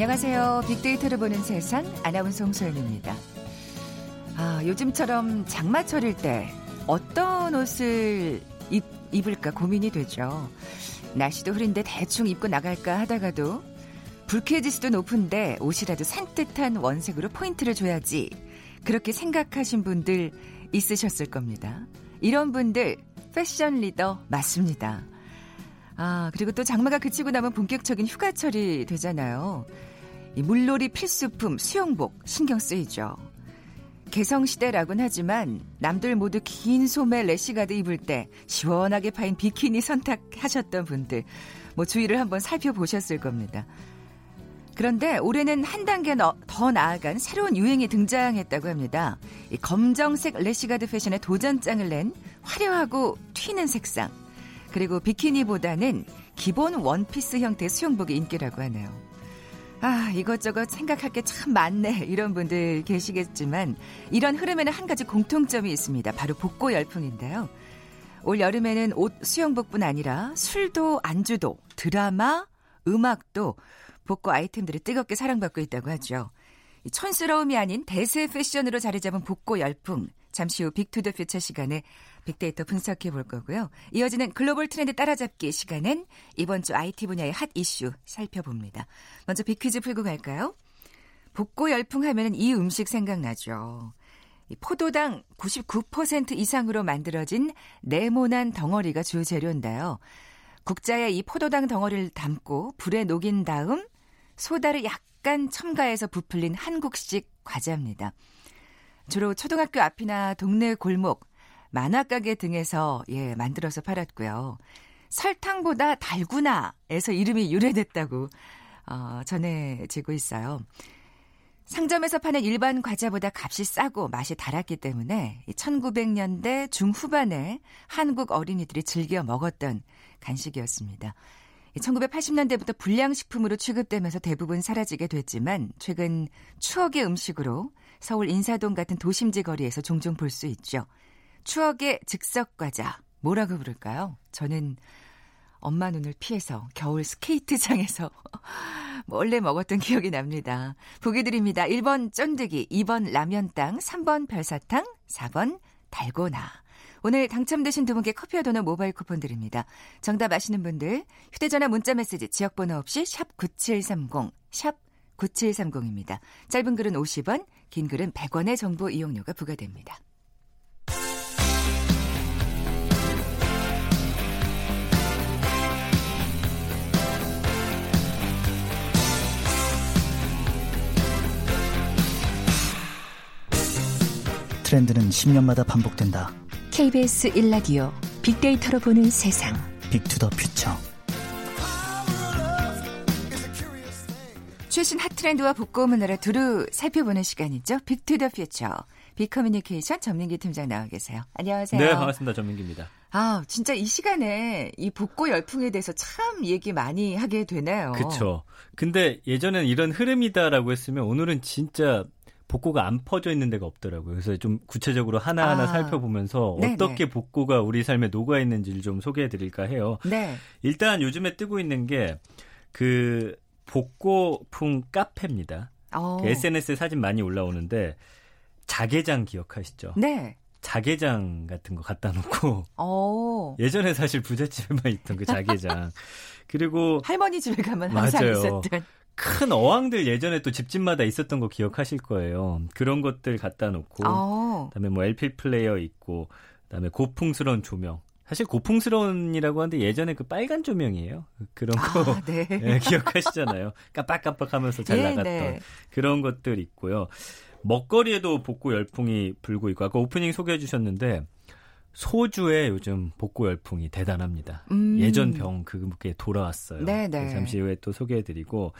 안녕하세요. 빅데이터를 보는 세상 아나운서 홍소연입니다. 아, 요즘처럼 장마철일 때 어떤 옷을 입, 입을까 고민이 되죠. 날씨도 흐린데 대충 입고 나갈까 하다가도 불쾌지수도 높은데 옷이라도 산뜻한 원색으로 포인트를 줘야지. 그렇게 생각하신 분들 있으셨을 겁니다. 이런 분들 패션 리더 맞습니다. 아, 그리고 또 장마가 그치고 나면 본격적인 휴가철이 되잖아요. 이 물놀이 필수품 수영복 신경 쓰이죠. 개성시대라곤 하지만 남들 모두 긴 소매 래시가드 입을 때 시원하게 파인 비키니 선택하셨던 분들 뭐 주위를 한번 살펴보셨을 겁니다. 그런데 올해는 한 단계 더 나아간 새로운 유행이 등장했다고 합니다. 이 검정색 래시가드 패션에 도전장을 낸 화려하고 튀는 색상. 그리고 비키니보다는 기본 원피스 형태의 수영복이 인기라고 하네요. 아, 이것저것 생각할 게 참 많네. 이런 분들 계시겠지만, 이런 흐름에는 한 가지 공통점이 있습니다. 바로 복고 열풍인데요. 올 여름에는 옷, 수영복뿐 아니라 술도, 안주도, 드라마, 음악도 복고 아이템들이 뜨겁게 사랑받고 있다고 하죠. 촌스러움이 아닌 대세 패션으로 자리 잡은 복고 열풍. 잠시 후 빅투더퓨처 시간에 빅데이터 분석해 볼 거고요. 이어지는 글로벌 트렌드 따라잡기 시간엔 이번 주 IT 분야의 핫 이슈 살펴봅니다. 먼저 빅퀴즈 풀고 갈까요? 복고 열풍 하면은 이 음식 생각나죠. 포도당 99% 이상으로 만들어진 네모난 덩어리가 주 재료인데요. 국자에 이 포도당 덩어리를 담고 불에 녹인 다음 소다를 약간 첨가해서 부풀린 한국식 과자입니다. 주로 초등학교 앞이나 동네 골목, 만화가게 등에서 예, 만들어서 팔았고요. 설탕보다 달구나에서 이름이 유래됐다고 어, 전해지고 있어요. 상점에서 파는 일반 과자보다 값이 싸고 맛이 달았기 때문에 1900년대 중후반에 한국 어린이들이 즐겨 먹었던 간식이었습니다. 1980년대부터 불량식품으로 취급되면서 대부분 사라지게 됐지만 최근 추억의 음식으로 서울 인사동 같은 도심지 거리에서 종종 볼 수 있죠. 추억의 즉석 과자 뭐라고 부를까요? 저는 엄마 눈을 피해서 겨울 스케이트장에서 몰래 먹었던 기억이 납니다. 보기 드립니다. 1번 쫀득이, 2번 라면땅, 3번 별사탕, 4번 달고나. 오늘 당첨되신 두 분께 커피와 도넛 모바일 쿠폰 드립니다. 정답 아시는 분들 휴대전화 문자메시지 지역번호 없이 샵 9730, 샵 9730입니다. 짧은 글은 50원, 긴 글은 100원의 정보 이용료가 부과됩니다. 트렌드는 10년마다 반복된다. KBS 1라디오 빅데이터로 보는 세상. 빅투더 퓨처. 최신 핫트렌드와 복고 문화를 두루 살펴보는 시간이죠. 빅투더 퓨처. 빅커뮤니케이션 전민기 팀장 나와 계세요. 안녕하세요. 네, 반갑습니다. 전민기입니다. 아, 진짜 이 시간에 이 복고 열풍에 대해서 참 얘기 많이 하게 되네요. 그렇죠. 근데 예전엔 이런 흐름이다라고 했으면 오늘은 진짜 복고가 안 퍼져 있는 데가 없더라고요. 그래서 좀 구체적으로 하나하나 아, 살펴보면서 네네. 어떻게 복고가 우리 삶에 녹아 있는지를 좀 소개해 드릴까 해요. 네. 일단 요즘에 뜨고 있는 게 그 복고풍 카페입니다. 어. 그 SNS에 사진 많이 올라오는데 자개장 기억하시죠? 네. 자개장 같은 거 갖다 놓고 어. 예전에 사실 부잣집에만 있던 그 자개장 그리고 할머니 집에 가면 항상 맞아요. 있었던 큰 어항들 예전에 또 집집마다 있었던 거 기억하실 거예요. 그런 것들 갖다 놓고 어. 그다음에 뭐 LP 플레이어 있고 그다음에 고풍스러운 조명. 사실 고풍스러운이라고 하는데 예전에 그 빨간 조명이에요. 그런 거 아, 네. 네, 기억하시잖아요. 깜빡깜빡하면서 잘 네, 나갔던 네. 그런 것들 있고요. 먹거리에도 복고 열풍이 불고 있고 아까 오프닝 소개해 주셨는데 소주에 요즘 복고 열풍이 대단합니다. 음. 예전 병 그게 돌아왔어요. 네네. 네. 잠시 후에 또 소개해드리고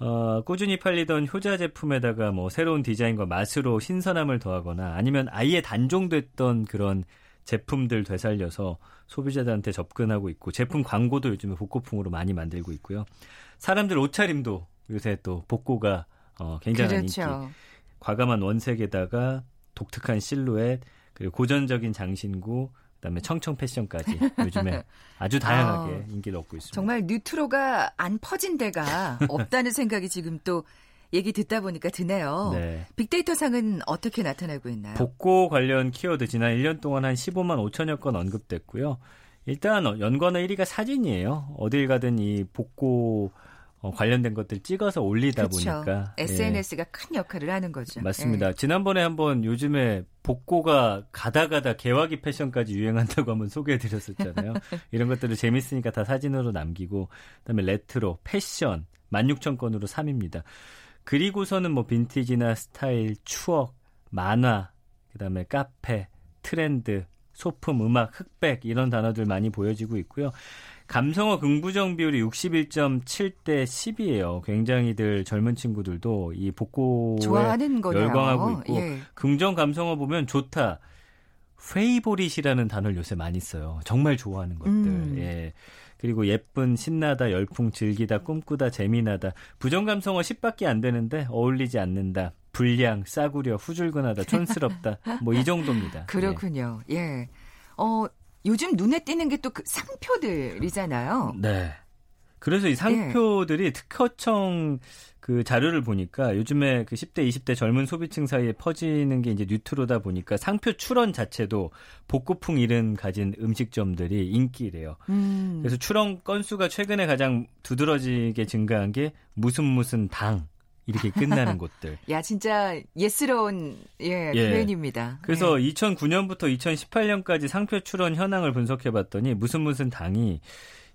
어, 꾸준히 팔리던 효자 제품에다가 뭐 새로운 디자인과 맛으로 신선함을 더하거나 아니면 아예 단종됐던 그런 제품들 되살려서 소비자들한테 접근하고 있고 제품 광고도 요즘에 복고풍으로 많이 만들고 있고요. 사람들 옷차림도 요새 또 복고가 어, 굉장한 그렇죠. 인기. 과감한 원색에다가 독특한 실루엣 그리고 고전적인 장신구, 그다음에 청청 패션까지 요즘에 아주 다양하게 아, 인기를 얻고 있습니다. 정말 뉴트로가 안 퍼진 데가 없다는 생각이 지금 또 얘기 듣다 보니까 드네요. 네. 빅데이터 상은 어떻게 나타나고 있나요? 복고 관련 키워드 지난 1년 동안 한 15만 5천여 건 언급됐고요. 일단 연관어 1위가 사진이에요. 어딜 가든 이 복고 어, 관련된 것들 찍어서 올리다 그쵸. 보니까 SNS가 예. 큰 역할을 하는 거죠. 맞습니다. 예. 지난번에 한번 요즘에 복고가 가다 가다 개화기 패션까지 유행한다고 한번 소개해드렸었잖아요. 이런 것들을 재밌으니까 다 사진으로 남기고 그다음에 레트로, 패션 16,000건으로 3위입니다. 그리고서는 뭐 빈티지나 스타일, 추억, 만화, 그다음에 카페, 트렌드, 소품, 음악, 흑백 이런 단어들 많이 보여지고 있고요. 감성어 긍부정 비율이 61.7대 10이에요. 굉장히들 젊은 친구들도 이 복고에 좋아하는 열광하고 있고 예. 긍정 감성어 보면 좋다. favorite이라는 단어를 요새 많이 써요. 정말 좋아하는 것들. 음. 예. 그리고 예쁜, 신나다, 열풍, 즐기다, 꿈꾸다, 재미나다. 부정 감성어 10밖에 안 되는데 어울리지 않는다. 불량, 싸구려, 후줄근하다, 촌스럽다. 뭐 이 정도입니다. 그렇군요. 예. 예. 어, 요즘 눈에 띄는 게 또그 상표들이잖아요. 네. 그래서 이 상표들이 네. 특허청 그 자료를 보니까 요즘에 그 10대, 20대 젊은 소비층 사이에 퍼지는 게 이제 뉴트로다 보니까 상표 출원 자체도 복고풍 이름 가진 음식점들이 인기래요. 음. 그래서 출원 건수가 최근에 가장 두드러지게 증가한 게 무슨 무슨 당. 이렇게 끝나는 곳들. 야, 진짜 예스러운 예, 예. 표현입니다. 그래서 예. 2009년부터 2018년까지 상표 출원 현황을 분석해 봤더니 무슨 무슨 당이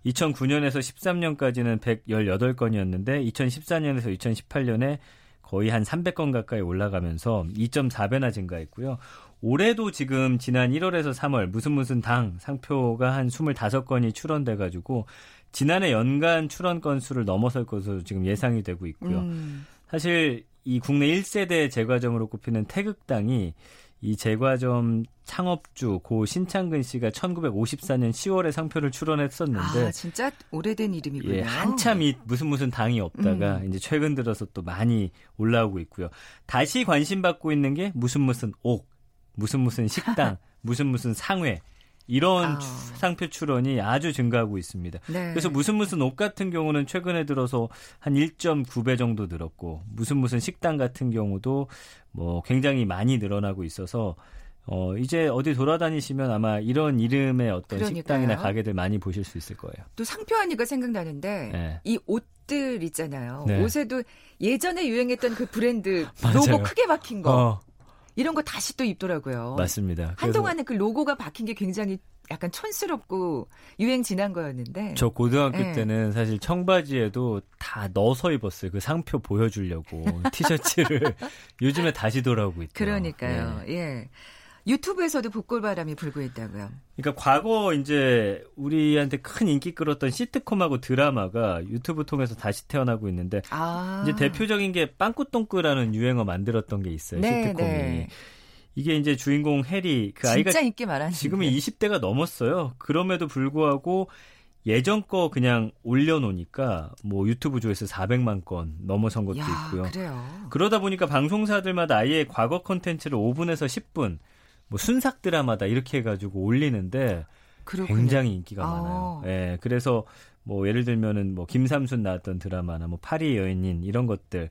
2009년에서 13년까지는 118건이었는데 2014년에서 2018년에 거의 한 300건 가까이 올라가면서 2.4배나 증가했고요. 올해도 지금 지난 1월에서 3월 무슨 무슨 당 상표가 한 25건이 출원돼 가지고 지난해 연간 출원 건수를 넘어설 것으로 지금 예상이 되고 있고요. 음. 사실 이 국내 1세대 제과점으로 꼽히는 태극당이 이 제과점 창업주 고 신창근 씨가 1954년 10월에 상표를 출원했었는데 아, 진짜 오래된 이름이군요. 예, 한참 이 무슨 무슨 당이 없다가 음. 이제 최근 들어서 또 많이 올라오고 있고요. 다시 관심 받고 있는 게 무슨 무슨 옥, 무슨 무슨 식당, 무슨 무슨 상회 이런 아. 상표 출원이 아주 증가하고 있습니다. 네. 그래서 무슨 무슨 옷 같은 경우는 최근에 들어서 한 1.9배 정도 늘었고 무슨 무슨 식당 같은 경우도 뭐 굉장히 많이 늘어나고 있어서 어, 이제 어디 돌아다니시면 아마 이런 이름의 어떤 그러니까요. 식당이나 가게들 많이 보실 수 있을 거예요. 또 상표 하니까 생각나는데 네. 이 옷들 있잖아요. 네. 옷에도 예전에 유행했던 그 브랜드 로고 크게 박힌 거. 어. 이런 거 다시 또 입더라고요. 맞습니다. 한동안은 그 로고가 박힌 게 굉장히 약간 촌스럽고 유행 지난 거였는데. 저 고등학교 네. 때는 사실 청바지에도 다 넣어서 입었어요. 그 상표 보여주려고 티셔츠를 요즘에 다시 돌아오고 있죠. 그러니까요. 네. 예. 유튜브에서도 복골바람이 불고 있다고요. 그러니까 과거 이제 우리한테 큰 인기 끌었던 시트콤하고 드라마가 유튜브 통해서 다시 태어나고 있는데 아. 이제 대표적인 게 빵꾸똥꾸라는 유행어 만들었던 게 있어요. 네, 시트콤이. 네. 이게 이제 주인공 해리 그 아이가 인기 많았는데. 지금은 20대가 넘었어요. 그럼에도 불구하고 예전 거 그냥 올려놓으니까 뭐 유튜브 조회수 400만 건 넘어선 것도 야, 있고요. 그래요. 그러다 보니까 방송사들마다 아예 과거 콘텐츠를 5분에서 10분 뭐 순삭 드라마다 이렇게 해가지고 올리는데 그렇군요. 굉장히 인기가 아. 많아요. 예, 그래서 뭐 예를 들면은 뭐 김삼순 나왔던 드라마나 뭐 파리 여인인 이런 것들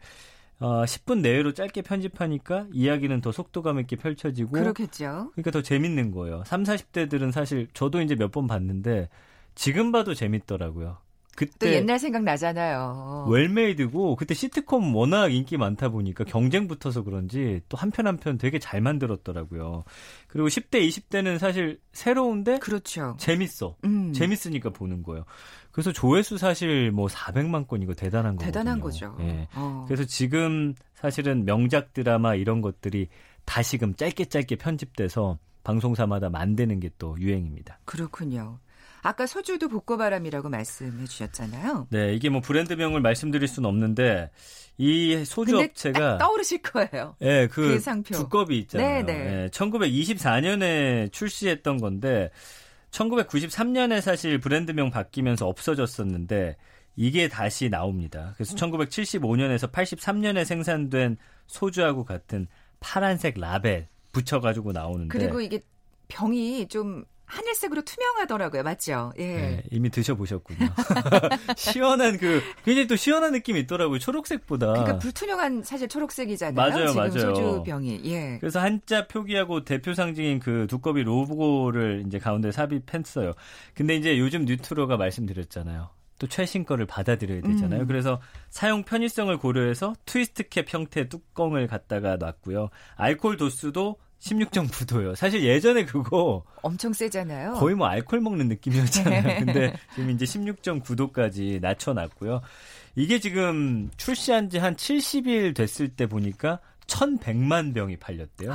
어, 10분 내외로 짧게 편집하니까 이야기는 더 속도감 있게 펼쳐지고 그렇겠죠. 그러니까 더 재밌는 거예요. 3, 40대들은 사실 저도 이제 몇 번 봤는데 지금 봐도 재밌더라고요. 그때 또 옛날 생각 나잖아요. 웰메이드고 그때 시트콤 워낙 인기 많다 보니까 경쟁 붙어서 그런지 또 한편 한편 되게 잘 만들었더라고요. 그리고 10대, 20대는 사실 새로운데 그렇죠. 재밌어. 음. 재밌으니까 보는 거예요. 그래서 조회수 사실 뭐 400만 건 이거 대단한 거거든요. 대단한 거죠. 예. 어. 그래서 지금 사실은 명작 드라마 이런 것들이 다시금 짧게 짧게 편집돼서 방송사마다 만드는 게 또 유행입니다. 그렇군요. 아까 소주도 복고바람이라고 말씀해 주셨잖아요. 네, 이게 뭐 브랜드명을 말씀드릴 수는 없는데 이 소주 업체가 떠오르실 거예요. 네, 그, 그 상표. 두껍이 있잖아요. 네 네. 네, 1924년에 출시했던 건데 1993년에 사실 브랜드명 바뀌면서 없어졌었는데 이게 다시 나옵니다. 그래서 1975년에서 83년에 생산된 소주하고 같은 파란색 라벨 붙여가지고 나오는데 그리고 이게 병이 좀 하늘색으로 투명하더라고요. 맞죠? 예. 네, 이미 드셔보셨군요. 시원한 그, 굉장히 또 시원한 느낌이 있더라고요. 초록색보다. 그러니까 불투명한 사실 초록색이잖아요. 맞아요, 지금 맞아요. 소주병이. 예. 그래서 한자 표기하고 대표 상징인 그 두꺼비 로고를 이제 가운데 삽입했어요. 근데 이제 요즘 뉴트로가 말씀드렸잖아요. 또 최신 거를 받아들여야 되잖아요. 음. 그래서 사용 편의성을 고려해서 트위스트 캡 형태 뚜껑을 갖다가 놨고요. 알코올 도수도 16.9도요. 사실 예전에 그거 엄청 세잖아요. 거의 뭐 알코올 먹는 느낌이었잖아요. 근데 지금 이제 16.9도까지 낮춰놨고요. 이게 지금 출시한 지 한 70일 됐을 때 보니까 1,100만 병이 팔렸대요.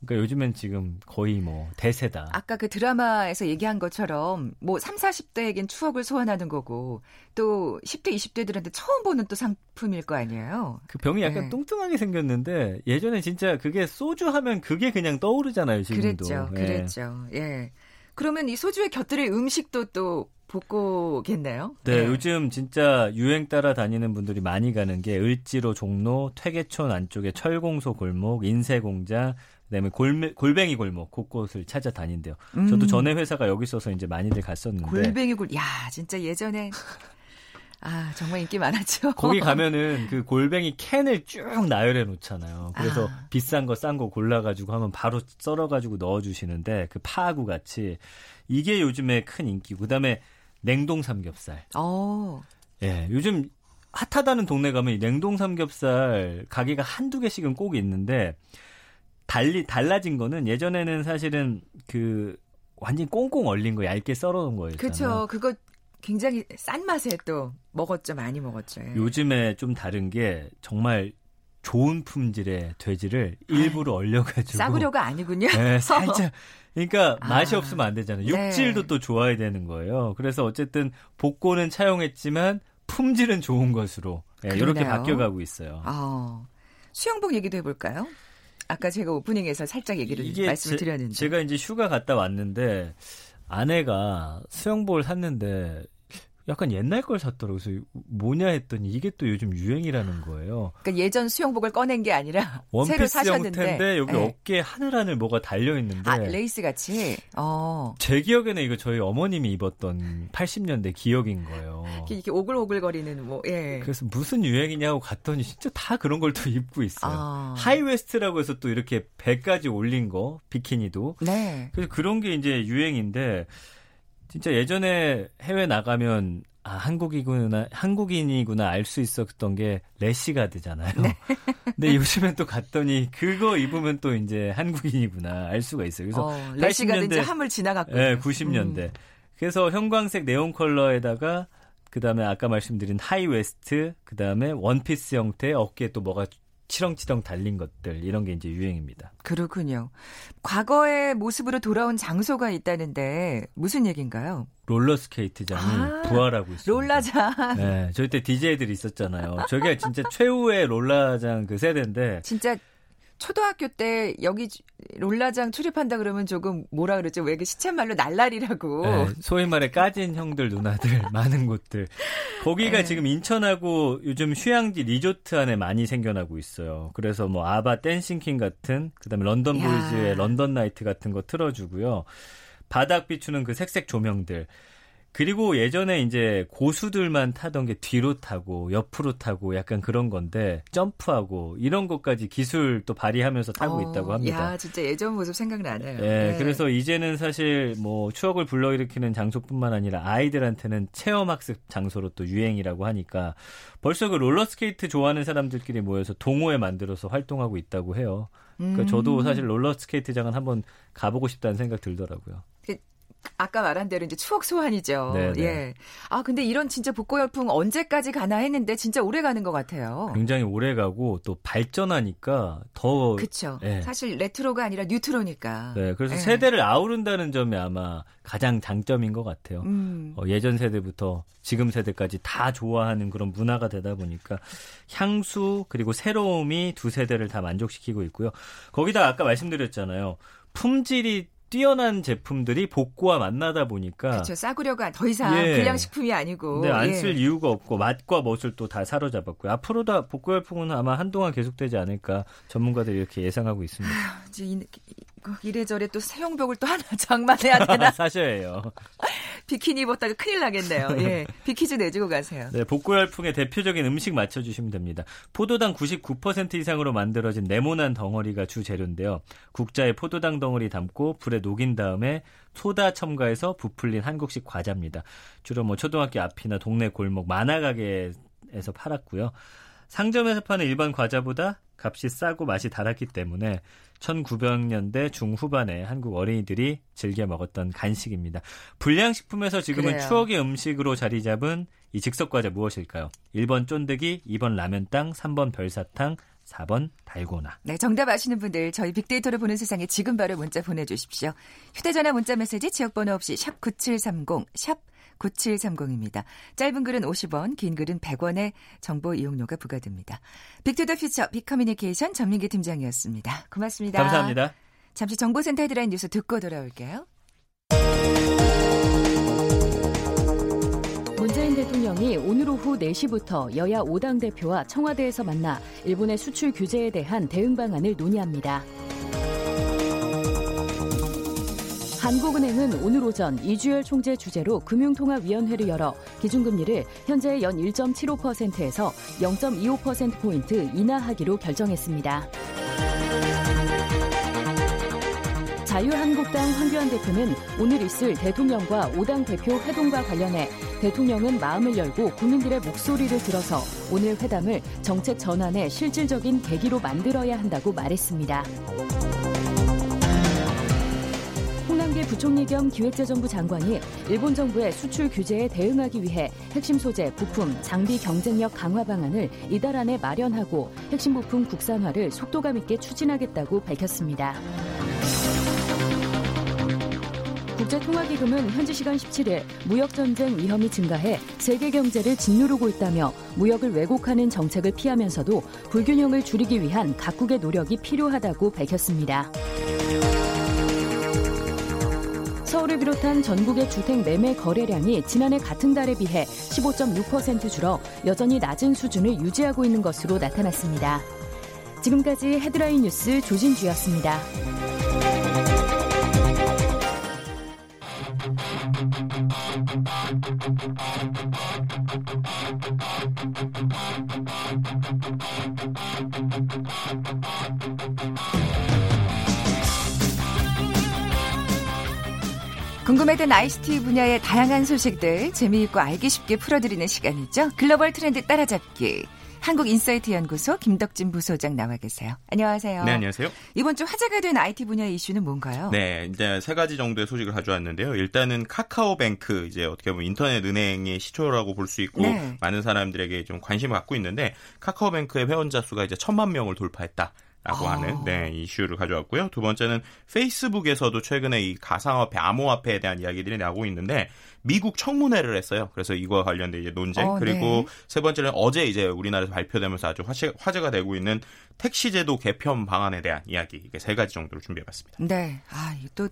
아. 그러니까 요즘엔 지금 거의 뭐 대세다. 아까 그 드라마에서 얘기한 것처럼 뭐 3, 40대에겐 추억을 소환하는 거고 또 10대, 20대들한테 처음 보는 또 상품일 거 아니에요. 그 병이 약간 네. 뚱뚱하게 생겼는데 예전에 진짜 그게 소주 하면 그게 그냥 떠오르잖아요, 지금도. 그랬죠. 예. 그랬죠. 예. 그러면 이 소주에 곁들일 음식도 또 복고겠네요. 네, 네, 요즘 진짜 유행 따라 다니는 분들이 많이 가는 게 을지로 종로, 퇴계촌 안쪽에 철공소 골목, 인쇄공장, 그다음에 골매, 골뱅이 골목 곳곳을 찾아다닌대요. 음. 저도 전에 회사가 여기 있어서 이제 많이들 갔었는데 골뱅이 골, 야 진짜 예전에 아 정말 인기 많았죠. 거기 가면은 그 골뱅이 캔을 쭉 나열해 놓잖아요. 그래서 아. 비싼 거 싼 거 골라가지고 하면 바로 썰어가지고 넣어주시는데 그 파하고 같이 이게 요즘에 큰 인기고 그다음에 냉동 삼겹살. 어. 예, 요즘 핫하다는 동네 가면 냉동 삼겹살 가게가 한두 개씩은 꼭 있는데 달리 달라진 거는 예전에는 사실은 그 완전 꽁꽁 얼린 거 얇게 썰어 놓은 거예요. 그렇죠. 그거 굉장히 싼 맛에 또 먹었죠. 많이 먹었죠. 예. 요즘에 좀 다른 게 정말 좋은 품질의 돼지를 일부러 얼려가지고 싸구려가 아니군요. 네, 살짝 그러니까 아, 맛이 없으면 안 되잖아요. 네. 육질도 네. 또 좋아야 되는 거예요. 그래서 어쨌든 복고는 차용했지만 품질은 좋은 것으로 네, 이렇게 바뀌어가고 있어요. 아, 수영복 얘기도 해볼까요? 아까 제가 오프닝에서 살짝 얘기를 말씀을 제, 드렸는데. 제가 이제 휴가 갔다 왔는데 아내가 수영복을 샀는데 약간 옛날 걸 샀더라고요. 그래서 뭐냐 했더니 이게 또 요즘 유행이라는 거예요. 그러니까 예전 수영복을 꺼낸 게 아니라 새로 사셨는데 형태인데 여기 네. 어깨에 하늘하늘 뭐가 달려 있는데 아, 레이스 같이. 어. 제 기억에는 이거 저희 어머님이 입었던 80년대 기억인 거예요. 이렇게 오글오글거리는 뭐 예. 그래서 무슨 유행이냐고 갔더니 진짜 다 그런 걸 또 입고 있어요. 아. 하이웨스트라고 해서 또 이렇게 배까지 올린 거 비키니도. 네. 그래서 그런 게 이제 유행인데 진짜 예전에 해외 나가면 아, 한국이구나, 한국인이구나 알 수 있었던 게 래시가드잖아요. 네. 근데 요즘엔 또 갔더니 그거 입으면 또 이제 한국인이구나 알 수가 있어요. 그래서 어, 래시가드 한물 지나갔고. 네, 90년대. 음. 그래서 형광색 네온 컬러에다가 그 다음에 아까 말씀드린 하이웨스트, 그 다음에 원피스 형태 어깨에 또 뭐가 치렁치렁 달린 것들 이런 게 이제 유행입니다. 그렇군요. 과거의 모습으로 돌아온 장소가 있다는데 무슨 얘기인가요? 롤러스케이트장이 아, 부활하고 있습니다. 롤라장. 네, 저희 때 DJ들이 있었잖아요. 저게 진짜 최후의 롤라장 그 세대인데 진짜 초등학교 때 여기 롤라장 출입한다 그러면 조금 뭐라 그러죠? 왜 그 시쳇말로 날라리라고. 네, 소위 말해 까진 형들 누나들 많은 곳들. 거기가 네. 지금 인천하고 요즘 휴양지 리조트 안에 많이 생겨나고 있어요. 그래서 뭐 아바 Dancing Queen 같은 그다음에 London Boys의 London Nights 같은 거 틀어주고요. 바닥 비추는 그 색색 조명들. 그리고 예전에 이제 고수들만 타던 게 뒤로 타고 옆으로 타고 약간 그런 건데 점프하고 이런 것까지 기술 또 발휘하면서 타고 어, 있다고 합니다. 야, 진짜 예전 모습 생각나네요. 네, 네. 그래서 이제는 사실 뭐 추억을 불러일으키는 장소뿐만 아니라 아이들한테는 체험 학습 장소로 또 유행이라고 하니까 벌써 그 롤러스케이트 좋아하는 사람들끼리 모여서 동호회 만들어서 활동하고 있다고 해요. 그러니까 음. 저도 사실 롤러스케이트장은 한번 가보고 싶다는 생각 들더라고요. 아까 말한 대로 이제 추억 소환이죠. 네네. 네. 예. 아 근데 이런 진짜 복고 열풍 언제까지 가나 했는데 진짜 오래 가는 것 같아요. 굉장히 오래 가고 또 발전하니까 더 그렇죠. 예. 사실 레트로가 아니라 뉴트로니까. 네, 그래서 예. 세대를 아우른다는 점이 아마 가장 장점인 것 같아요. 음. 어, 예전 세대부터 지금 세대까지 다 좋아하는 그런 문화가 되다 보니까 향수 그리고 새로움이 두 세대를 다 만족시키고 있고요. 거기다 아까 말씀드렸잖아요. 품질이 뛰어난 제품들이 복구와 만나다 보니까 그렇죠. 싸구려가 더 이상 예. 불량식품이 아니고 네, 안쓸 예. 이유가 없고 맛과 멋을 또 다 사로잡았고요. 앞으로도 복고 열풍은 아마 한동안 계속되지 않을까 전문가들이 이렇게 예상하고 있습니다. 아휴, 이래저래 또 수영복을 또 하나 장만해야 되나? 사셔야 해요. 비키니 입었다가 큰일 나겠네요. 예. 빅퀴즈 내주고 가세요. 네, 복고 열풍의 대표적인 음식 맞춰 주시면 됩니다. 포도당 99% 이상으로 만들어진 네모난 덩어리가 주 재료인데요. 국자에 포도당 덩어리 담고 불에 녹인 다음에 소다 첨가해서 부풀린 한국식 과자입니다. 주로 뭐 초등학교 앞이나 동네 골목 만화 가게에서 팔았고요. 상점에서 파는 일반 과자보다 값이 싸고 맛이 달았기 때문에 1900년대 중후반에 한국 어린이들이 즐겨 먹었던 간식입니다. 불량식품에서 지금은 그래요. 추억의 음식으로 자리 잡은 이 즉석과자 무엇일까요? 1번 쫀득이, 2번 라면땅, 3번 별사탕, 4번 달고나. 네, 정답 아시는 분들 저희 빅데이터를 보는 세상에 지금 바로 문자 보내주십시오. 휴대전화 문자 메시지 지역번호 없이 샵 9730, 샵 9730입니다. 짧은 글은 50원, 긴 글은 100원의 정보 이용료가 부과됩니다. Big to the Future 빅커뮤니케이션 전민기 팀장이었습니다. 고맙습니다. 감사합니다. 잠시 정보센터 헤드라인 뉴스 듣고 돌아올게요. 문재인 대통령이 오늘 오후 4시부터 여야 5당 대표와 청와대에서 만나 일본의 수출 규제에 대한 대응 방안을 논의합니다. 한국은행은 오늘 오전 이주열 총재 주재로 금융통화위원회를 열어 기준금리를 현재 연 1.75%에서 0.25%포인트 인하하기로 결정했습니다. 자유한국당 황교안 대표는 오늘 있을 대통령과 5당 대표 회동과 관련해 대통령은 마음을 열고 국민들의 목소리를 들어서 오늘 회담을 정책 전환의 실질적인 계기로 만들어야 한다고 말했습니다. 부총리 겸 기획재정부 장관이 일본 정부의 수출 규제에 대응하기 위해 핵심 소재, 부품, 장비 경쟁력 강화 방안을 이달 안에 마련하고 핵심 부품 국산화를 속도감 있게 추진하겠다고 밝혔습니다. 국제통화기금은 현지 시간 17일 무역전쟁 위험이 증가해 세계 경제를 짓누르고 있다며 무역을 왜곡하는 정책을 피하면서도 불균형을 줄이기 위한 각국의 노력이 필요하다고 밝혔습니다. 서울을 비롯한 전국의 주택 매매 거래량이 지난해 같은 달에 비해 15.6% 줄어 여전히 낮은 수준을 유지하고 있는 것으로 나타났습니다. 지금까지 헤드라인 뉴스 조진주였습니다. 궁금했던 ICT 분야의 다양한 소식들 재미있고 알기 쉽게 풀어드리는 시간이죠. 글로벌 트렌드 따라잡기. 한국인사이트 연구소 김덕진 부소장 나와 계세요. 안녕하세요. 네, 안녕하세요. 이번 주 화제가 된 IT 분야 이슈는 뭔가요? 네, 이제 세 가지 정도의 소식을 가져왔는데요. 일단은 카카오뱅크 이제 어떻게 보면 인터넷 은행의 시초라고 볼 수 있고 네. 많은 사람들에게 좀 관심을 갖고 있는데 카카오뱅크의 회원자 수가 이제 천만 명을 돌파했다. 라고 아. 하는 네, 이슈를 가져왔고요. 두 번째는 페이스북에서도 최근에 이 가상화폐, 암호화폐에 대한 이야기들이 나오고 있는데 미국 청문회를 했어요. 그래서 이거와 관련된 이제 논쟁 어, 그리고 네. 세 번째는 어제 이제 우리나라에서 발표되면서 아주 화제, 화제가 되고 있는 택시제도 개편 방안에 대한 이야기 이게 세 가지 정도로 준비해봤습니다. 네, 아 또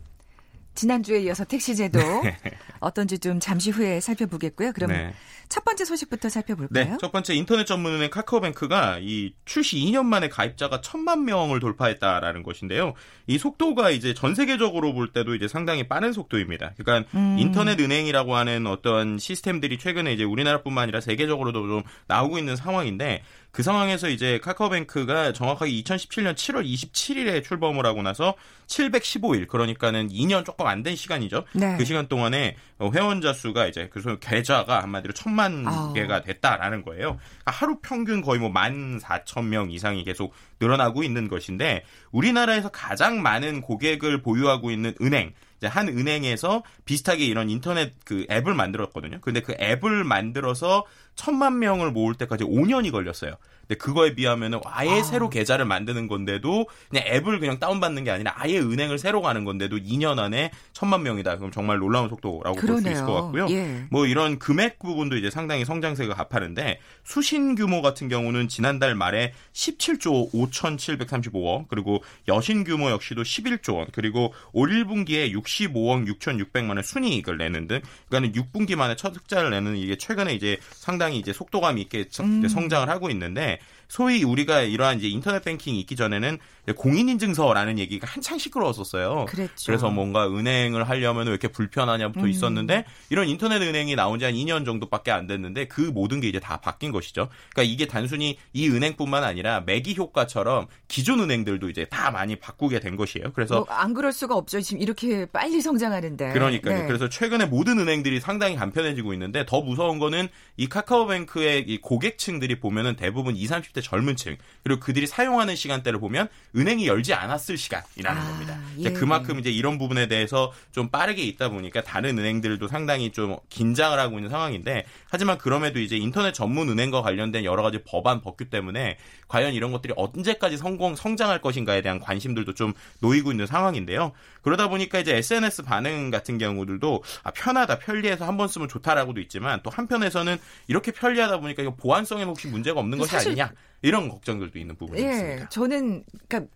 지난주에 이어서 택시제도 네. 어떤지 좀 잠시 후에 살펴보겠고요. 그럼 네. 첫 번째 소식부터 살펴볼까요? 네, 첫 번째 인터넷 전문은행 카카오뱅크가 이 출시 2년 만에 가입자가 천만 명을 돌파했다라는 것인데요. 이 속도가 이제 전 세계적으로 볼 때도 이제 상당히 빠른 속도입니다. 그러니까 음. 인터넷 은행이라고 하는 어떤 시스템들이 최근에 이제 우리나라뿐만 아니라 세계적으로도 좀 나오고 있는 상황인데 그 상황에서 이제 카카오뱅크가 정확하게 2017년 7월 27일에 출범을 하고 나서 715일 그러니까는 2년 조금 안 된 시간이죠. 네. 그 시간 동안에 회원자 수가 이제 그래서 계좌가 한마디로 천만 아. 개가 됐다라는 거예요. 그러니까 하루 평균 거의 뭐 14,000명 이상이 계속 늘어나고 있는 것인데 우리나라에서 가장 많은 고객을 보유하고 있는 은행 이제 한 은행에서 비슷하게 이런 인터넷 그 앱을 만들었거든요. 근데 그 앱을 만들어서 천만 명을 모을 때까지 5년이 걸렸어요. 근데 그거에 비하면은 아예 아. 새로 계좌를 만드는 건데도 그냥 앱을 그냥 다운받는 게 아니라 아예 은행을 새로 가는 건데도 2년 안에 천만 명이다. 그럼 정말 놀라운 속도라고 볼 수 있을 것 같고요. 예. 뭐 이런 금액 부분도 이제 상당히 성장세가 가파른데 수신 규모 같은 경우는 지난달 말에 17조 5,735억 그리고 여신 규모 역시도 11조 원 그리고 올 1분기에 65억 6,600만 원 순이익을 내는 등 그러니까 6분기 만에 첫 흑자를 내는 이게 최근에 이제 상당히 이제 속도감 있게 음. 성장을 하고 있는데 소위 우리가 이러한 이제 인터넷 뱅킹이 있기 전에는 공인인증서라는 얘기가 한창 시끄러웠었어요. 그랬죠. 그래서 뭔가 은행을 하려면 왜 이렇게 불편하냐부터 음. 있었는데 이런 인터넷 은행이 나온 지 한 2년 정도밖에 안 됐는데 그 모든 게 이제 다 바뀐 것이죠. 그러니까 이게 단순히 이 은행뿐만 아니라 매기 효과처럼 기존 은행들도 이제 다 많이 바꾸게 된 것이에요. 그래서 뭐 안 그럴 수가 없죠. 지금 이렇게 빨리 성장하는데. 그러니까요. 네. 그래서 최근에 모든 은행들이 상당히 간편해지고 있는데 더 무서운 거는 이 카카오뱅크의 이 고객층들이 보면은 대부분 20, 30대 젊은 층 그리고 그들이 사용하는 시간대를 보면 은행이 열지 않았을 시간이라는 아, 겁니다. 예. 그만큼 이제 이런 부분에 대해서 좀 빠르게 있다 보니까 다른 은행들도 상당히 좀 긴장을 하고 있는 상황인데 하지만 그럼에도 이제 인터넷 전문 은행과 관련된 여러 가지 법안 법규 때문에 과연 이런 것들이 언제까지 성공 성장할 것인가에 대한 관심들도 좀 놓이고 있는 상황인데요. 그러다 보니까 이제 SNS 반응 같은 경우들도 아, 편하다, 편리해서 한 번 쓰면 좋다라고도 있지만 또 한편에서는 이렇게 편리하다 보니까 이거 보안성에 혹시 문제가 없는 것이 아니냐 이런 걱정들도 있는 부분이 예, 있습니다. 저는 그러니까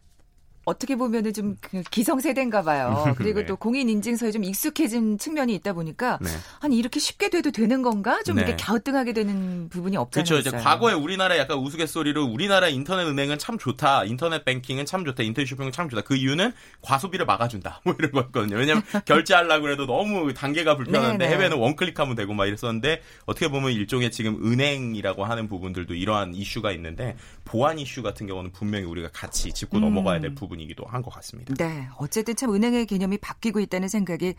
어떻게 보면은 좀그 기성세대인가 봐요. 그리고 네. 또 공인인증서에 좀 익숙해진 측면이 있다 보니까 네. 아니 이렇게 쉽게 돼도 되는 건가? 좀 네. 이렇게 갸우뚱하게 되는 부분이 없잖아요. 그렇죠. 이제 과거에 우리나라 약간 우스갯소리로 우리나라 인터넷 은행은 참 좋다. 인터넷 뱅킹은 참 좋다. 인터넷 쇼핑은 참 좋다. 그 이유는 과소비를 막아준다. 뭐 이런 거였거든요. 왜냐하면 결제하려고 해도 너무 단계가 불편한데 네, 네. 해외는 원클릭하면 되고 막 이랬었는데 어떻게 보면 일종의 지금 은행이라고 하는 부분들도 이러한 이슈가 있는데 보안 이슈 같은 경우는 분명히 우리가 같이 짚고 음. 넘어가야 될 부분이 부분이기도 한 것 같습니다. 네, 어쨌든 참 은행의 개념이 바뀌고 있다는 생각이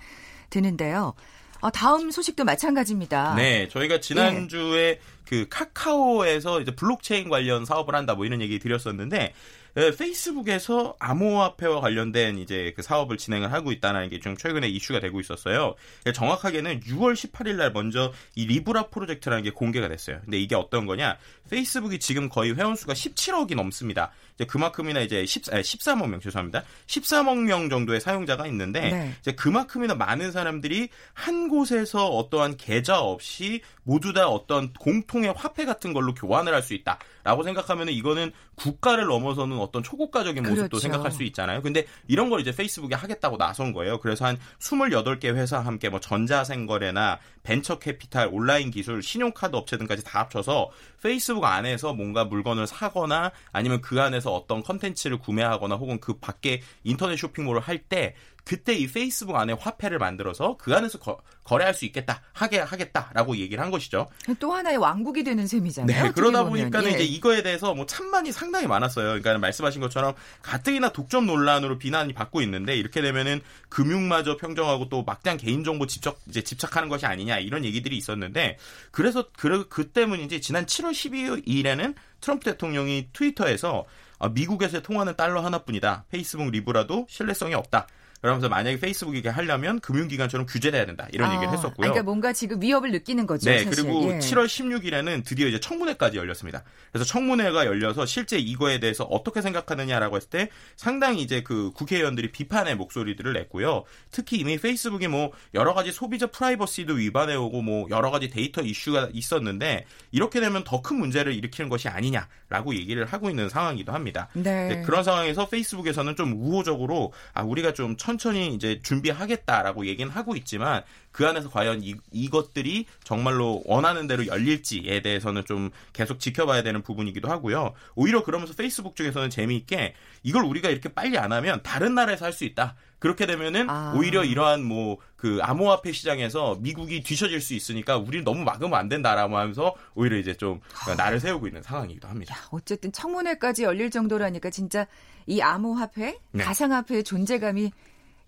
드는데요. 어, 다음 소식도 마찬가지입니다. 네, 저희가 지난주에 예. 그 카카오에서 이제 블록체인 관련 사업을 한다 뭐 이런 얘기 드렸었는데 예, 페이스북에서 암호화폐와 관련된 이제 그 사업을 진행을 하고 있다는 게 좀 최근에 이슈가 되고 있었어요. 예, 정확하게는 6월 18일 날 먼저 이 리브라 프로젝트라는 게 공개가 됐어요. 근데 이게 어떤 거냐? 페이스북이 지금 거의 회원 수가 17억이 넘습니다. 그만큼이나 이제 10, 13억 명 죄송합니다. 13억 명 정도의 사용자가 있는데 네. 이제 그만큼이나 많은 사람들이 한 곳에서 어떠한 계좌 없이 모두 다 어떤 공통의 화폐 같은 걸로 교환을 할 수 있다라고 생각하면 이거는 국가를 넘어서는 어떤 초국가적인 모습도 그렇죠. 생각할 수 있잖아요. 근데 이런 걸 이제 페이스북이 하겠다고 나선 거예요. 그래서 한 28개 회사와 함께 뭐 전자상거래나 벤처 캐피탈, 온라인 기술, 신용카드 업체 등까지 다 합쳐서 페이스북 안에서 뭔가 물건을 사거나 아니면 그 안에서 어떤 컨텐츠를 구매하거나 혹은 그 밖에 인터넷 쇼핑몰을 할 때 그때 이 페이스북 안에 화폐를 만들어서 그 안에서 거, 거래할 수 있겠다 하게 하겠다라고 얘기를 한 것이죠. 또 하나의 왕국이 되는 셈이잖아요. 네, 그러다 보니까 예. 이제 이거에 대해서 뭐 찬반이 상당히 많았어요. 그러니까 말씀하신 것처럼 가뜩이나 독점 논란으로 비난이 받고 있는데 이렇게 되면은 금융마저 평정하고 또 막장 개인정보 집착 이제 집착하는 것이 아니냐 이런 얘기들이 있었는데 그래서 그, 그 때문인지 지난 7월 12일에는 트럼프 대통령이 트위터에서 아, 미국에서의 통화는 달러 하나뿐이다. 페이스북 리브라도 신뢰성이 없다. 그러면서 만약에 페이스북이 이게 하려면 금융기관처럼 규제돼야 된다 이런 아, 얘기를 했었고요. 그러니까 뭔가 지금 위협을 느끼는 거죠. 네, 사실. 그리고 예. 7월 16일에는 드디어 이제 청문회까지 열렸습니다. 그래서 청문회가 열려서 실제 이거에 대해서 어떻게 생각하느냐라고 했을 때 상당히 이제 그 국회의원들이 비판의 목소리들을 냈고요. 특히 이미 페이스북이 뭐 여러 가지 소비자 프라이버시도 위반해 오고 뭐 여러 가지 데이터 이슈가 있었는데 이렇게 되면 더 큰 문제를 일으키는 것이 아니냐라고 얘기를 하고 있는 상황이기도 합니다. 네. 네, 그런 상황에서 페이스북에서는 좀 우호적으로 아 우리가 좀 천 천히 이제 준비하겠다라고 얘기는 하고 있지만 그 안에서 과연 이, 이것들이 정말로 원하는 대로 열릴지에 대해서는 좀 계속 지켜봐야 되는 부분이기도 하고요. 오히려 그러면서 페이스북 쪽에서는 재미있게 이걸 우리가 이렇게 빨리 안 하면 다른 나라에서 할 수 있다. 그렇게 되면은 아. 오히려 이러한 뭐 그 암호화폐 시장에서 미국이 뒤처질 수 있으니까 우리는 너무 막으면 안 된다라고 하면서 오히려 이제 좀 나를 세우고 있는 상황이기도 합니다. 야, 어쨌든 청문회까지 열릴 정도라니까 진짜 이 암호화폐, 네. 가상화폐의 존재감이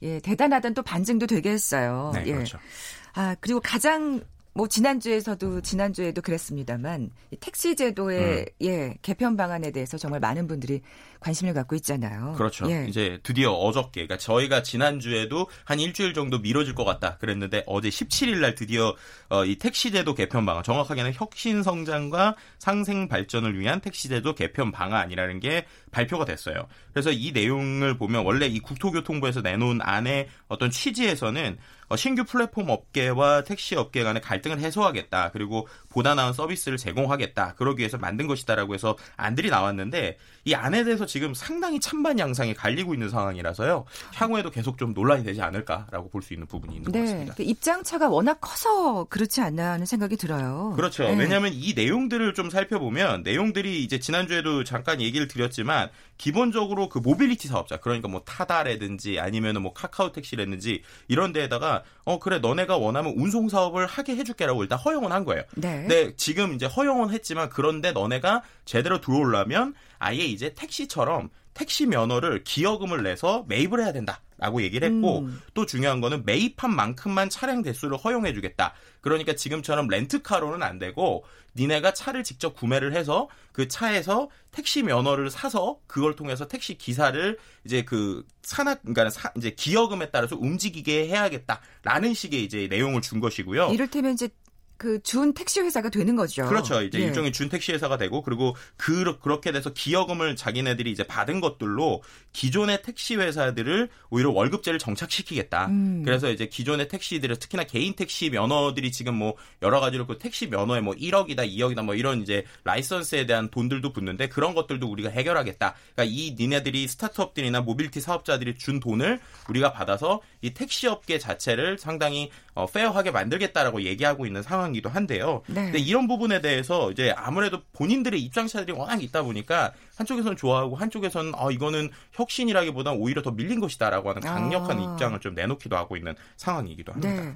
예, 대단하다는 또 반증도 되게 했어요. 네, 예. 그렇죠. 아, 그리고 가장 뭐 지난주에서도 지난주에도 그랬습니다만 택시 제도의 음. 예 개편 방안에 대해서 정말 많은 분들이 관심을 갖고 있잖아요. 그렇죠. 예. 이제 드디어 어저께 그러니까 저희가 지난주에도 한 일주일 정도 미뤄질 것 같다 그랬는데 어제 17일 날 드디어 어, 이 택시 제도 개편 방안 정확하게는 혁신 성장과 상생 발전을 위한 택시 제도 개편 방안이라는 게 발표가 됐어요. 그래서 이 내용을 보면 원래 이 국토교통부에서 내놓은 안에 어떤 취지에서는 어, 신규 플랫폼 업계와 택시 업계 간의 갈등을 해소하겠다. 그리고 보다 나은 서비스를 제공하겠다. 그러기 위해서 만든 것이다라고 해서 안들이 나왔는데 이 안에 대해서 지금 상당히 찬반 양상이 갈리고 있는 상황이라서요. 향후에도 계속 좀 논란이 되지 않을까라고 볼 수 있는 부분이 있는 네, 것 같습니다. 그 입장차가 워낙 커서 그렇지 않나 하는 생각이 들어요. 그렇죠. 네. 왜냐하면 이 내용들을 좀 살펴보면 내용들이 이제 지난주에도 잠깐 얘기를 드렸지만 기본적으로 그 모빌리티 사업자 그러니까 뭐 타다라든지 아니면은 뭐 카카오 택시라든지 이런 데에다가 어 그래 너네가 원하면 운송 사업을 하게 해줄게라고 일단 허용은 한 거예요. 네. 근데 지금 이제 허용은 했지만 그런데 너네가 제대로 들어오려면 아예 이제 택시처럼 택시 면허를 기여금을 내서 매입을 해야 된다. 라고 얘기를 했고 음. 또 중요한 거는 매입한 만큼만 차량 대수를 허용해 주겠다. 그러니까 지금처럼 렌트카로는 안 되고 니네가 차를 직접 구매를 해서 그 차에서 택시 면허를 사서 그걸 통해서 택시 기사를 이제 그 산악 그러니까 사, 이제 기여금에 따라서 움직이게 해야겠다라는 식의 이제 내용을 준 것이고요. 이를테면 이제 그 준 택시 회사가 되는 거죠. 그렇죠. 이제 예. 일종의 준 택시 회사가 되고 그리고 그 그렇게 돼서 기여금을 자기네들이 이제 받은 것들로 기존의 택시 회사들을 오히려 월급제를 정착시키겠다. 음. 그래서 이제 기존의 택시들을 특히나 개인 택시 면허들이 지금 뭐 여러 가지로 그 택시 면허에 뭐 1억이다, 2억이다 뭐 이런 이제 라이선스에 대한 돈들도 붙는데 그런 것들도 우리가 해결하겠다. 그러니까 이 니네들이 스타트업들이나 모빌티 사업자들이 준 돈을 우리가 받아서 이 택시 업계 자체를 상당히 어, 페어하게 만들겠다라고 얘기하고 있는 상황 이기도 한데요. 네. 근데 이런 부분에 대해서 이제 아무래도 본인들의 입장차들이 워낙 있다 보니까 한쪽에서는 좋아하고 한쪽에서는 아 이거는 혁신이라기보다는 오히려 더 밀린 것이다라고 하는 강력한 아. 입장을 좀 내놓기도 하고 있는 상황이기도 합니다. 네.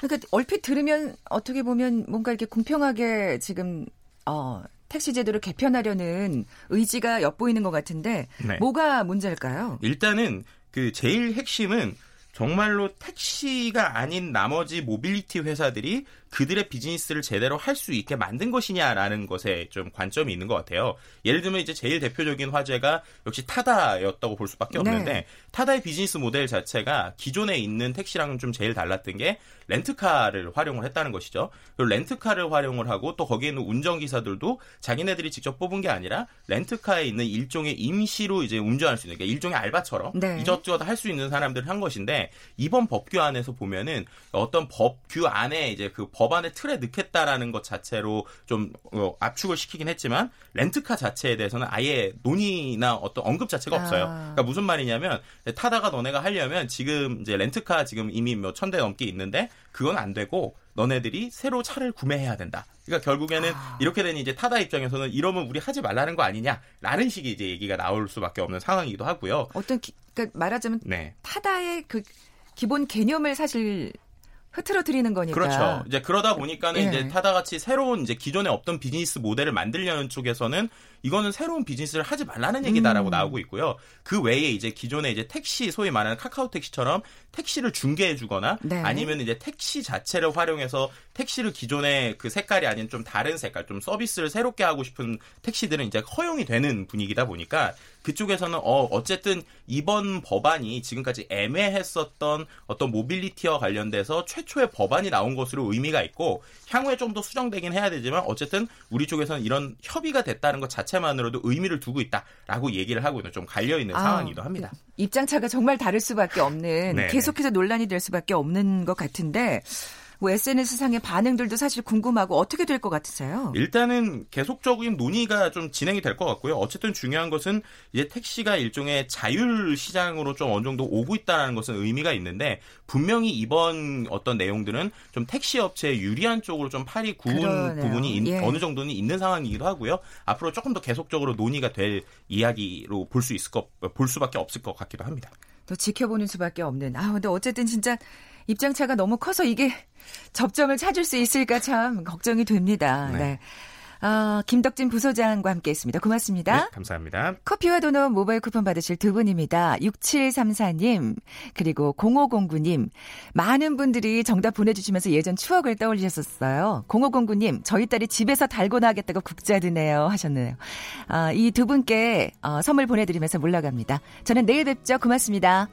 그러니까 얼핏 들으면 어떻게 보면 뭔가 이렇게 공평하게 지금 어 택시 제도를 개편하려는 의지가 엿보이는 것 같은데 네. 뭐가 문제일까요? 일단은 그 제일 핵심은 정말로 택시가 아닌 나머지 모빌리티 회사들이 그들의 비즈니스를 제대로 할 수 있게 만든 것이냐라는 것에 좀 관점이 있는 것 같아요. 예를 들면 이제 제일 대표적인 화제가 역시 타다였다고 볼 수밖에 없는데 네. 타다의 비즈니스 모델 자체가 기존에 있는 택시랑은 좀 제일 달랐던 게 렌트카를 활용을 했다는 것이죠. 그리고 렌트카를 활용을 하고 또 거기에 있는 운전기사들도 자기네들이 직접 뽑은 게 아니라 렌트카에 있는 일종의 임시로 이제 운전할 수 있는 그러니까 일종의 알바처럼 네. 이것저것 할 수 있는 사람들을 한 것인데 이번 법규 안에서 보면은 어떤 법규 안에 이제 그 법안의 틀에 넣겠다라는 것 자체로 좀 어, 압축을 시키긴 했지만 렌트카 자체에 대해서는 아예 논의나 어떤 언급 자체가 없어요. 아. 그러니까 무슨 말이냐면 타다가 너네가 하려면 지금 이제 렌트카 지금 이미 뭐 천 대 넘게 있는데 그건 안 되고 너네들이 새로 차를 구매해야 된다. 그러니까 결국에는 아. 이렇게 되니 이제 타다 입장에서는 이러면 우리 하지 말라는 거 아니냐라는 식의 이제 얘기가 나올 수밖에 없는 상황이기도 하고요. 어떤 기, 그러니까 말하자면 네. 타다의 그 기본 개념을 사실 흐트러뜨리는 거니까. 그렇죠. 이제 그러다 보니까는 예. 이제 타다 같이 새로운 이제 기존에 없던 비즈니스 모델을 만들려는 쪽에서는 이거는 새로운 비즈니스를 하지 말라는 얘기다라고 음. 나오고 있고요. 그 외에 이제 기존에 이제 택시 소위 말하는 카카오 택시처럼 택시를 중개해 주거나 네. 아니면 이제 택시 자체를 활용해서 택시를 기존의 그 색깔이 아닌 좀 다른 색깔, 좀 서비스를 새롭게 하고 싶은 택시들은 이제 허용이 되는 분위기다 보니까 그쪽에서는 어 어쨌든 이번 법안이 지금까지 애매했었던 어떤 모빌리티와 관련돼서 최초의 법안이 나온 것으로 의미가 있고 향후에 좀 더 수정되긴 해야 되지만 어쨌든 우리 쪽에서는 이런 협의가 됐다는 것 자체 만으로도 의미를 두고 있다라고 얘기를 하고 있는 좀 갈려 있는 아, 상황이기도 합니다. 입장 차가 정말 다를 수밖에 없는 네. 계속해서 논란이 될 수밖에 없는 것 같은데 뭐 SNS상의 반응들도 사실 궁금하고 어떻게 될 것 같으세요? 일단은 계속적인 논의가 좀 진행이 될 것 같고요. 어쨌든 중요한 것은 이제 택시가 일종의 자율 시장으로 좀 어느 정도 오고 있다는 것은 의미가 있는데 분명히 이번 어떤 내용들은 좀 택시 업체에 유리한 쪽으로 좀 팔이 구운 그러네요. 부분이 예. 어느 정도는 있는 상황이기도 하고요. 앞으로 조금 더 계속적으로 논의가 될 이야기로 볼 수 있을 것, 볼 수밖에 없을 것 같기도 합니다. 더 지켜보는 수밖에 없는. 아, 근데 어쨌든 진짜 입장차가 너무 커서 이게 접점을 찾을 수 있을까 참 걱정이 됩니다. 네. 네. 어, 김덕진 부소장과 함께 했습니다. 고맙습니다. 네, 감사합니다. 커피와 도넛 모바일 쿠폰 받으실 두 분입니다. 6734님, 그리고 0509님. 많은 분들이 정답 보내주시면서 예전 추억을 떠올리셨었어요. 0509님, 저희 딸이 집에서 달고나 하겠다고 국자 드네요. 하셨네요. 어, 이두 분께 어, 선물 보내드리면서 물러갑니다. 저는 내일 뵙죠. 고맙습니다.